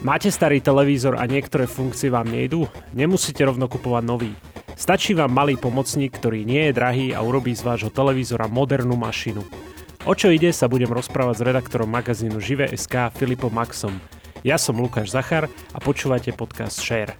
Máte starý televízor a niektoré funkcie vám nejdú? Nemusíte rovno kupovať nový. Stačí vám malý pomocník, ktorý nie je drahý a urobí z vášho televízora modernú mašinu. O čo ide, sa budem rozprávať s redaktorom magazínu Žive.sk Filipom Maxom. Ja som Lukáš Zachar a počúvate podcast Share.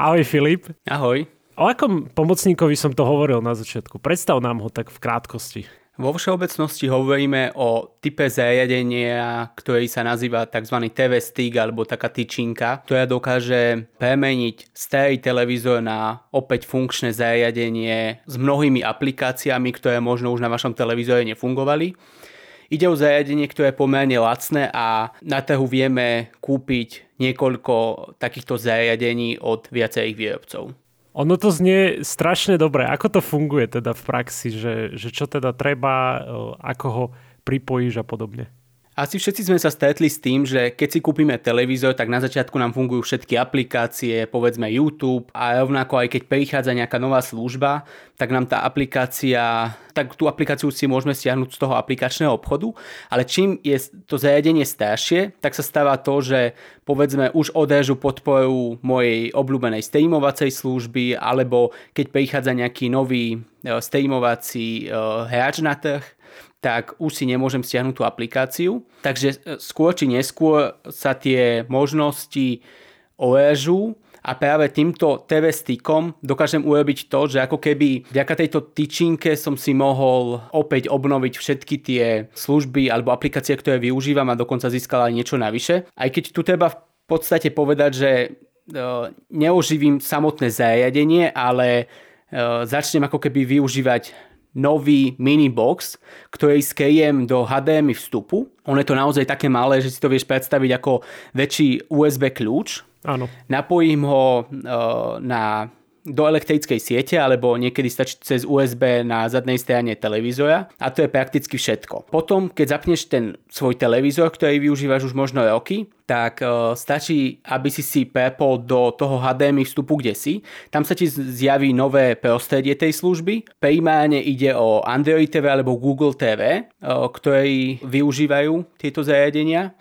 Ahoj Filip. Ahoj. O akom pomocníkovi som to hovoril na začiatku? Predstav nám ho tak v krátkosti. Vo všeobecnosti hovoríme o type zariadenia, ktorý sa nazýva tzv. TV stick alebo taká tyčinka, ktorá dokáže premeniť starý televízor na opäť funkčné zariadenie s mnohými aplikáciami, ktoré možno už na vašom televízore nefungovali. Ide o zariadenie, ktoré je pomerne lacné a na trhu vieme kúpiť niekoľko takýchto zariadení od viacerých výrobcov. Ono to znie strašne dobre. Ako to funguje teda v praxi, že, že čo teda treba, ako ho pripojíš a podobne? Asi všetci sme sa stretli s tým, že keď si kúpime televízor, tak na začiatku nám fungujú všetky aplikácie, povedzme YouTube a rovnako aj keď prichádza nejaká nová služba, tak nám tá aplikácia, tak tú aplikáciu si môžeme stiahnuť z toho aplikačného obchodu, ale čím je to zariadenie staršie, tak sa stáva to, že povedzme už odrežu podporu mojej obľúbenej streamovacej služby, alebo keď prichádza nejaký nový e, streamovací e, hráč na trh, tak už si nemôžem stiahnuť tú aplikáciu. Takže e, skôr či neskôr sa tie možnosti orežú a práve týmto TV stickom dokážem urobiť to, že ako keby vďaka tejto tyčinke som si mohol opäť obnoviť všetky tie služby alebo aplikácie, ktoré využívam a dokonca získal aj niečo navyše. Aj keď tu treba v podstate povedať, že e, neoživím samotné zariadenie, ale e, začnem ako keby využívať nový mini box, ktorý skriem do HDMI vstupu. On je to naozaj také malé, že si to vieš predstaviť ako väčší USB kľúč. Áno. Napojím ho uh, na do elektrickej siete alebo niekedy stačí cez USB na zadnej strane televízora a to je prakticky všetko. Potom, keď zapneš ten svoj televízor, ktorý využívaš už možno roky, tak uh, stačí, aby si si prepol do toho HDMI vstupu, kde si. Tam sa ti zjaví nové prostredie tej služby. Primárne ide o Android TV alebo Google TV, uh, ktorí využívajú tieto zariadenia.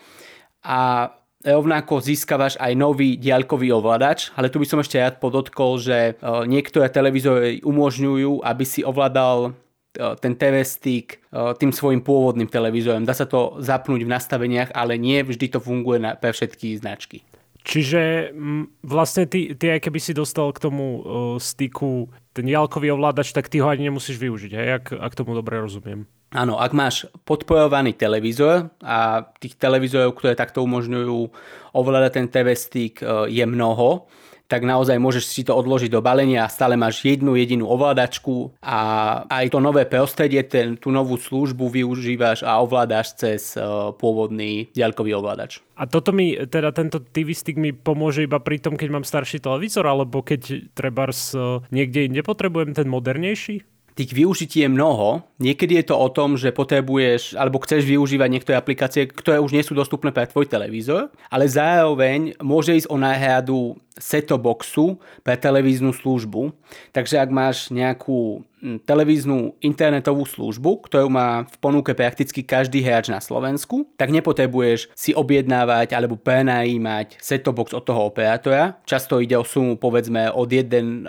A rovnako získavaš aj nový diaľkový ovládač, ale tu by som ešte rád podotkol, že e, niektoré televízory umožňujú, aby si ovládal e, ten TV stick e, tým svojim pôvodným televízorom. Dá sa to zapnúť v nastaveniach, ale nie vždy to funguje na, pre všetky značky. Čiže vlastne ty, ty aj keby si dostal k tomu uh, styku ten diaľkový ovládač, tak ty ho ani nemusíš využiť, hej? Ak, ak tomu dobre rozumiem. Áno, ak máš podporovaný televízor a tých televízorov, ktoré takto umožňujú ovládať ten TV stick e, je mnoho, tak naozaj môžeš si to odložiť do balenia a stále máš jednu jedinú ovládačku a aj to nové prostredie, ten, tú novú službu využívaš a ovládaš cez uh, pôvodný diaľkový ovládač. A toto mi, teda tento TV stick mi pomôže iba pri tom, keď mám starší televízor, alebo keď treba uh, niekde inde potrebujem ten modernejší? Tých využití je mnoho. Niekedy je to o tom, že potrebuješ alebo chceš využívať niektoré aplikácie, ktoré už nie sú dostupné pre tvoj televízor, ale zároveň môže ísť o náhradu setoboxu pre televíznu službu. Takže ak máš nejakú hm, televíznu internetovú službu, ktorú má v ponuke prakticky každý hráč na Slovensku, tak nepotrebuješ si objednávať alebo prenajímať setobox od toho operátora. Často ide o sumu povedzme od 1,5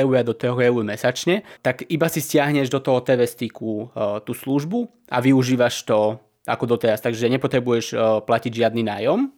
eur do 3 eur mesačne, tak iba si stiahneš do toho TV sticku uh, tú službu a využívaš to ako doteraz, takže nepotrebuješ uh, platiť žiadny nájom.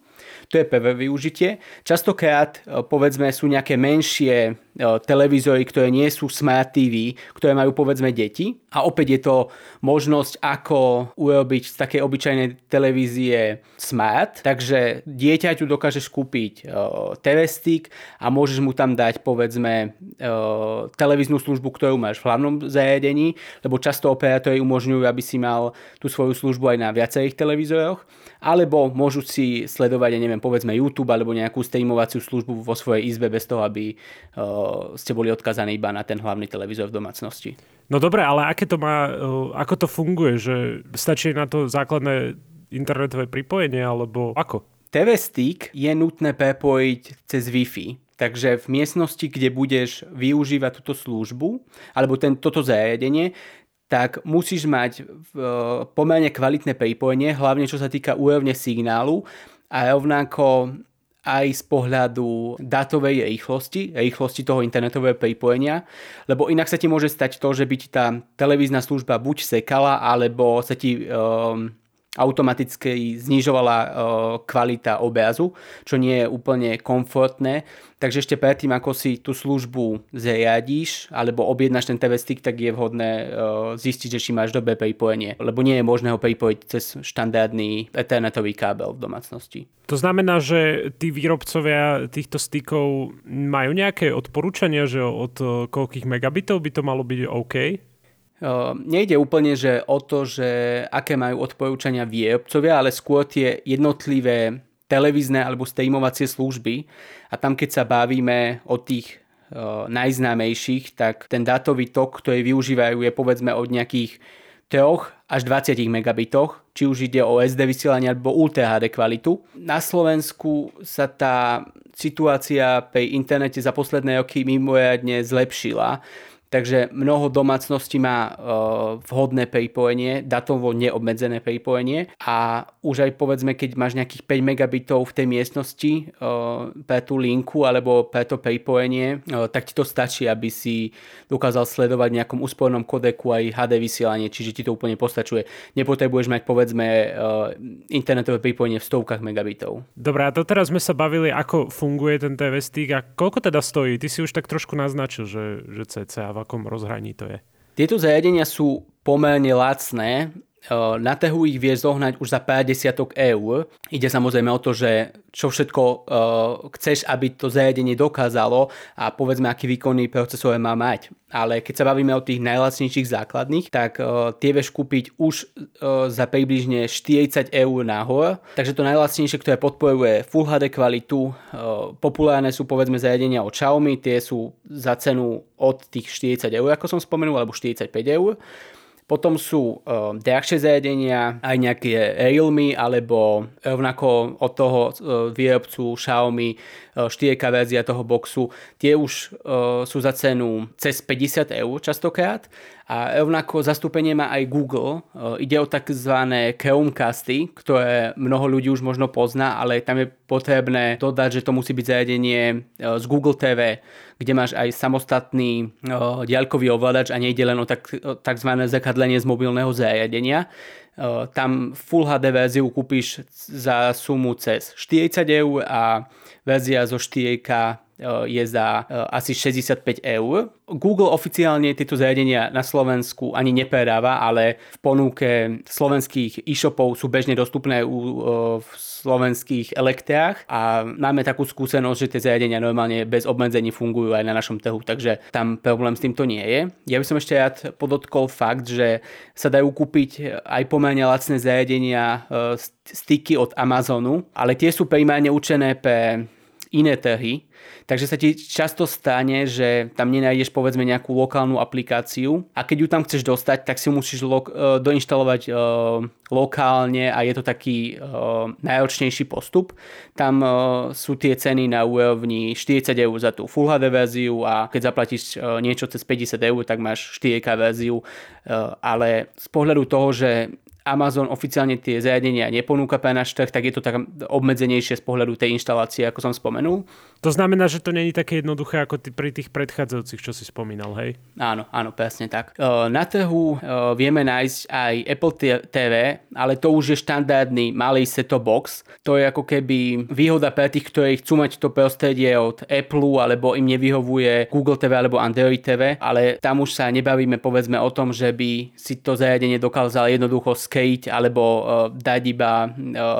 To je prvé využitie. Častokrát, e, povedzme, sú nejaké menšie E, televízory, ktoré nie sú smart TV, ktoré majú povedzme deti. A opäť je to možnosť, ako urobiť z takej obyčajnej televízie smart. Takže dieťaťu dokážeš kúpiť uh, TV stick a môžeš mu tam dať povedzme uh, televíznu službu, ktorú máš v hlavnom zariadení, lebo často operátori umožňujú, aby si mal tú svoju službu aj na viacerých televízoroch alebo môžu si sledovať, ja neviem, povedzme YouTube alebo nejakú streamovaciu službu vo svojej izbe bez toho, aby uh, ste boli odkazaní iba na ten hlavný televízor v domácnosti. No dobre, ale aké to má, ako to funguje, že stačí na to základné internetové pripojenie, alebo ako? TV stick je nutné prepojiť cez Wi-Fi. Takže v miestnosti, kde budeš využívať túto službu, alebo ten, toto zariadenie, tak musíš mať pomerne kvalitné pripojenie, hlavne čo sa týka úrovne signálu a rovnako aj z pohľadu datovej rýchlosti, rýchlosti toho internetového pripojenia, lebo inak sa ti môže stať to, že by ti tá televízna služba buď sekala, alebo sa ti um, automaticky znižovala uh, kvalita obrazu, čo nie je úplne komfortné. Takže ešte predtým, ako si tú službu zriadíš alebo objednáš ten TV stick, tak je vhodné uh, zistiť, že či máš dobré pripojenie, lebo nie je možné ho pripojiť cez štandardný ethernetový kábel v domácnosti. To znamená, že tí výrobcovia týchto stykov majú nejaké odporúčania, že od uh, koľkých megabitov by to malo byť OK? Uh, nejde úplne že o to, že aké majú odporúčania výrobcovia, ale skôr tie jednotlivé televízne alebo streamovacie služby a tam keď sa bavíme o tých uh, najznámejších, tak ten dátový tok, ktorý využívajú je povedzme od nejakých 3 až 20 megabitoch, či už ide o SD vysielanie alebo Ultra HD kvalitu. Na Slovensku sa tá situácia pri internete za posledné roky mimoriadne zlepšila Takže mnoho domácností má uh, vhodné pripojenie, datovo neobmedzené pripojenie a už aj povedzme, keď máš nejakých 5 megabitov v tej miestnosti uh, pre tú linku alebo pre to pripojenie, uh, tak ti to stačí, aby si dokázal sledovať v nejakom úspornom kodeku aj HD vysielanie, čiže ti to úplne postačuje. Nepotrebuješ mať povedzme internetové pripojenie v stovkách megabitov. Dobre, a to teraz sme sa bavili, ako funguje ten TV stick a koľko teda stojí? Ty si už tak trošku naznačil, že, že cca v akom rozhraní to je? Tieto zariadenia sú pomerne lacné, na trhu ich vie zohnať už za pár desiatok eur. Ide samozrejme o to, že čo všetko uh, chceš, aby to zariadenie dokázalo a povedzme, aký výkonný procesor má mať. Ale keď sa bavíme o tých najlacnejších základných, tak uh, tie vieš kúpiť už uh, za približne 40 eur nahor. Takže to najlacnejšie, ktoré podporuje Full HD kvalitu, uh, populárne sú povedzme zariadenia od Xiaomi, tie sú za cenu od tých 40 eur, ako som spomenul, alebo 45 eur. Potom sú uh, drahšie zariadenia, aj nejaké Realme, alebo rovnako od toho uh, výrobcu Xiaomi uh, 4K verzia toho boxu. Tie už uh, sú za cenu cez 50 eur častokrát a rovnako zastúpenie má aj Google. E, ide o tzv. Chromecasty, ktoré mnoho ľudí už možno pozná, ale tam je potrebné dodať, že to musí byť zariadenie e, z Google TV, kde máš aj samostatný e, diaľkový ovládač a nejde len o tzv. zakadlenie z mobilného zariadenia. Tam Full HD verziu kúpiš za sumu cez 40 eur a verzia zo 4K Eh, je za eh, asi 65 eur. Google oficiálne tieto zariadenia na Slovensku ani nepredáva, ale v ponuke slovenských e-shopov sú bežne dostupné u, eh, v slovenských elektrách a máme takú skúsenosť, že tie zariadenia normálne bez obmedzení fungujú aj na našom trhu, takže tam problém s týmto nie je. Ja by som ešte rád podotkol fakt, že sa dajú kúpiť aj pomerne lacné zariadenia styky od Amazonu, ale tie sú primárne určené pre iné trhy, Takže sa ti často stane, že tam nenájdeš povedzme nejakú lokálnu aplikáciu a keď ju tam chceš dostať, tak si musíš lo- e, doinštalovať uh, lokálne a je to taký uh, náročnejší postup. Tam uh, sú tie ceny na úrovni 40 eur za tú Full HD verziu a keď zaplatíš uh, niečo cez 50 eur, tak máš 4K verziu. Uh, ale z pohľadu toho, že Amazon oficiálne tie zariadenia neponúka pre náš trh, tak je to tak obmedzenejšie z pohľadu tej inštalácie, ako som spomenul. To znamená, že to není také jednoduché ako pri tých predchádzajúcich, čo si spomínal, hej? Áno, áno, presne tak. Na trhu vieme nájsť aj Apple TV, ale to už je štandardný malý set-top box. To je ako keby výhoda pre tých, ktorí chcú mať to prostredie od Apple, alebo im nevyhovuje Google TV alebo Android TV, ale tam už sa nebavíme povedzme o tom, že by si to zariadenie dokázal jednoducho skate alebo dať iba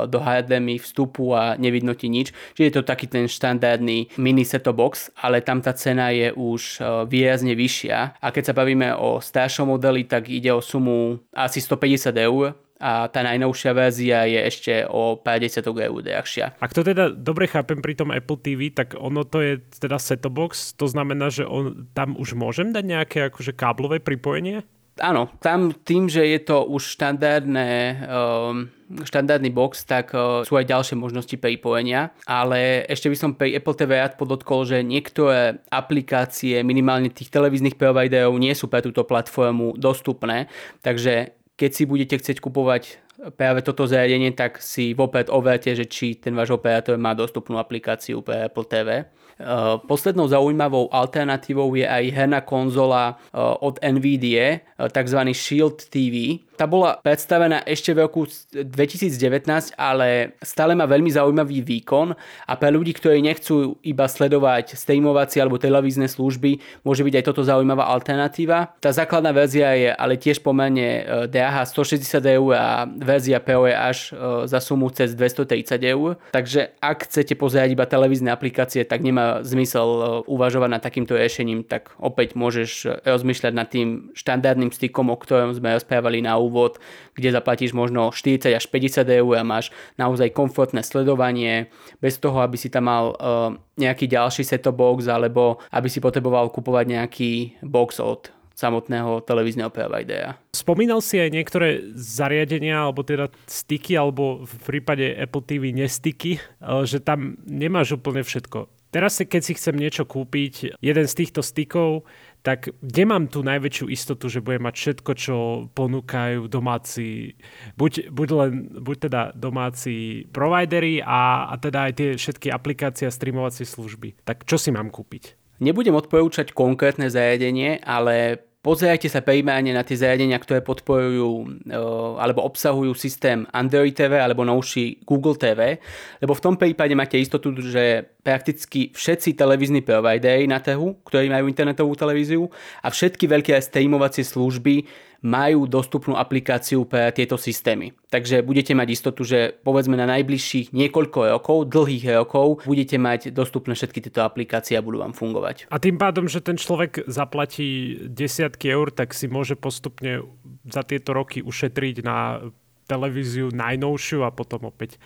do HDMI vstupu a nevidno ti nič. Čiže je to taký ten štandardný mini set box, ale tam tá cena je už e, výrazne vyššia. A keď sa bavíme o staršom modeli, tak ide o sumu asi 150 eur, a tá najnovšia verzia je ešte o 50 eur drahšia. Ak to teda dobre chápem pri tom Apple TV, tak ono to je teda set box, to znamená, že on, tam už môžem dať nejaké akože káblové pripojenie? Áno, tam tým, že je to už štandardné, um, štandardný box, tak uh, sú aj ďalšie možnosti pripojenia, ale ešte by som pri Apple TV rád podotkol, že niektoré aplikácie minimálne tých televíznych providerov nie sú pre túto platformu dostupné, takže keď si budete chcieť kupovať práve toto zariadenie, tak si vopred overte, že či ten váš operátor má dostupnú aplikáciu pre Apple TV. Uh, poslednou zaujímavou alternatívou je aj herná konzola uh, od NVIDIA, uh, tzv. Shield TV, tá bola predstavená ešte v roku 2019, ale stále má veľmi zaujímavý výkon a pre ľudí, ktorí nechcú iba sledovať streamovacie alebo televízne služby, môže byť aj toto zaujímavá alternatíva. Tá základná verzia je ale tiež pomerne e, drahá 160 eur a verzia Pro je až e, za sumu cez 230 eur. Takže ak chcete pozerať iba televízne aplikácie, tak nemá zmysel e, uvažovať nad takýmto riešením, tak opäť môžeš rozmýšľať nad tým štandardným stykom, o ktorom sme rozprávali na úvod, kde zaplatíš možno 40 až 50 eur a máš naozaj komfortné sledovanie, bez toho, aby si tam mal uh, nejaký ďalší set-top box alebo aby si potreboval kupovať nejaký box od samotného televízneho providera. Spomínal si aj niektoré zariadenia, alebo teda styky, alebo v prípade Apple TV nestyky, uh, že tam nemáš úplne všetko. Teraz, keď si chcem niečo kúpiť, jeden z týchto stykov tak kde mám tú najväčšiu istotu, že budem mať všetko, čo ponúkajú domáci, buď, buď, len, buď teda domáci providery a, a teda aj tie všetky aplikácie a streamovacie služby. Tak čo si mám kúpiť? Nebudem odporúčať konkrétne zariadenie, ale Pozerajte sa primárne na tie zariadenia, ktoré podporujú e, alebo obsahujú systém Android TV alebo novší Google TV, lebo v tom prípade máte istotu, že prakticky všetci televízni providery na trhu, ktorí majú internetovú televíziu a všetky veľké streamovacie služby majú dostupnú aplikáciu pre tieto systémy. Takže budete mať istotu, že povedzme na najbližších niekoľko rokov, dlhých rokov, budete mať dostupné všetky tieto aplikácie a budú vám fungovať. A tým pádom, že ten človek zaplatí desiatky eur, tak si môže postupne za tieto roky ušetriť na televíziu najnovšiu a potom opäť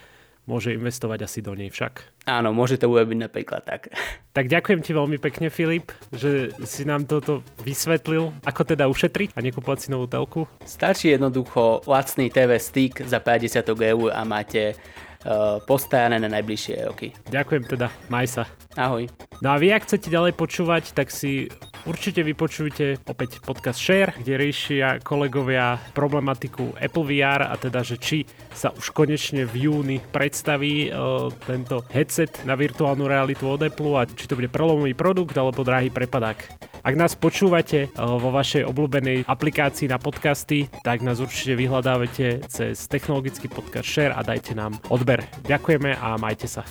môže investovať asi do nej však. Áno, môže to urobiť napríklad tak. Tak ďakujem ti veľmi pekne, Filip, že si nám toto vysvetlil, ako teda ušetriť a nekupovať si novú telku. Stačí jednoducho lacný TV stick za 50 eur a máte uh, postarané na najbližšie roky. Ďakujem teda, maj sa. Ahoj. No a vy, ak chcete ďalej počúvať, tak si určite vypočujte opäť podcast Share, kde riešia kolegovia problematiku Apple VR a teda, že či sa už konečne v júni predstaví uh, tento headset na virtuálnu realitu od Apple a či to bude prelomový produkt alebo drahý prepadák. Ak nás počúvate uh, vo vašej obľúbenej aplikácii na podcasty, tak nás určite vyhľadávate cez technologický podcast Share a dajte nám odber. Ďakujeme a majte sa.